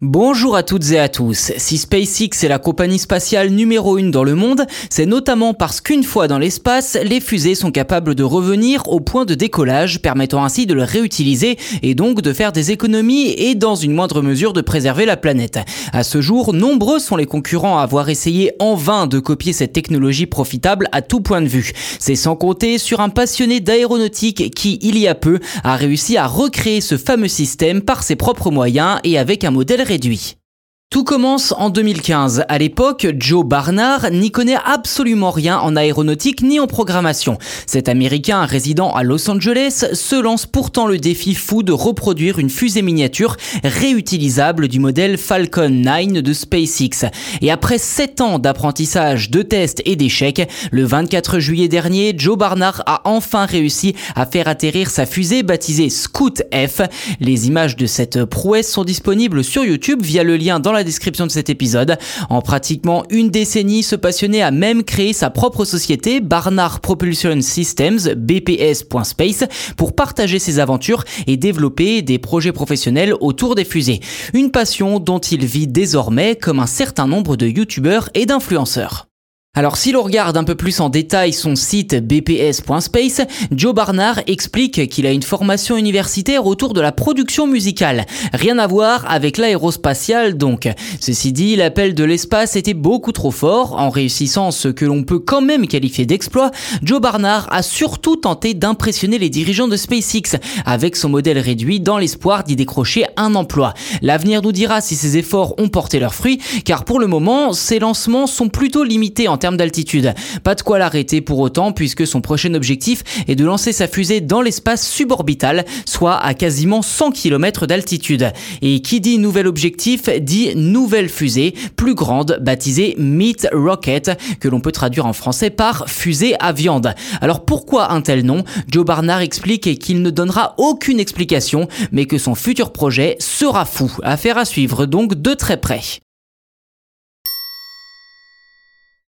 Bonjour à toutes et à tous. Si SpaceX est la compagnie spatiale numéro une dans le monde, c'est notamment parce qu'une fois dans l'espace, les fusées sont capables de revenir au point de décollage, permettant ainsi de le réutiliser et donc de faire des économies et dans une moindre mesure de préserver la planète. À ce jour, nombreux sont les concurrents à avoir essayé en vain de copier cette technologie profitable à tout point de vue. C'est sans compter sur un passionné d'aéronautique qui, il y a peu, a réussi à recréer ce fameux système par ses propres moyens et avec un modèle réduit. Tout commence en 2015. À l'époque, Joe Barnard n'y connaît absolument rien en aéronautique ni en programmation. Cet Américain résidant à Los Angeles se lance pourtant le défi fou de reproduire une fusée miniature réutilisable du modèle Falcon 9 de SpaceX. Et après 7 ans d'apprentissage, de tests et d'échecs, le 24 juillet dernier, Joe Barnard a enfin réussi à faire atterrir sa fusée baptisée Scoot F. Les images de cette prouesse sont disponibles sur YouTube via le lien dans la la description de cet épisode. En pratiquement une décennie, ce passionné a même créé sa propre société, Barnard Propulsion Systems, bps.space, pour partager ses aventures et développer des projets professionnels autour des fusées. Une passion dont il vit désormais comme un certain nombre de youtubeurs et d'influenceurs. Alors si l'on regarde un peu plus en détail son site bps.space, Joe Barnard explique qu'il a une formation universitaire autour de la production musicale. Rien à voir avec l'aérospatial donc. Ceci dit, l'appel de l'espace était beaucoup trop fort. En réussissant ce que l'on peut quand même qualifier d'exploit, Joe Barnard a surtout tenté d'impressionner les dirigeants de SpaceX avec son modèle réduit dans l'espoir d'y décrocher un emploi. L'avenir nous dira si ces efforts ont porté leurs fruits, car pour le moment, ces lancements sont plutôt limités en d'altitude. Pas de quoi l'arrêter pour autant puisque son prochain objectif est de lancer sa fusée dans l'espace suborbital, soit à quasiment 100 km d'altitude. Et qui dit nouvel objectif dit nouvelle fusée, plus grande, baptisée Meat Rocket, que l'on peut traduire en français par fusée à viande. Alors pourquoi un tel nom? Joe Barnard explique qu'il ne donnera aucune explication, mais que son futur projet sera fou. Affaire à suivre donc de très près.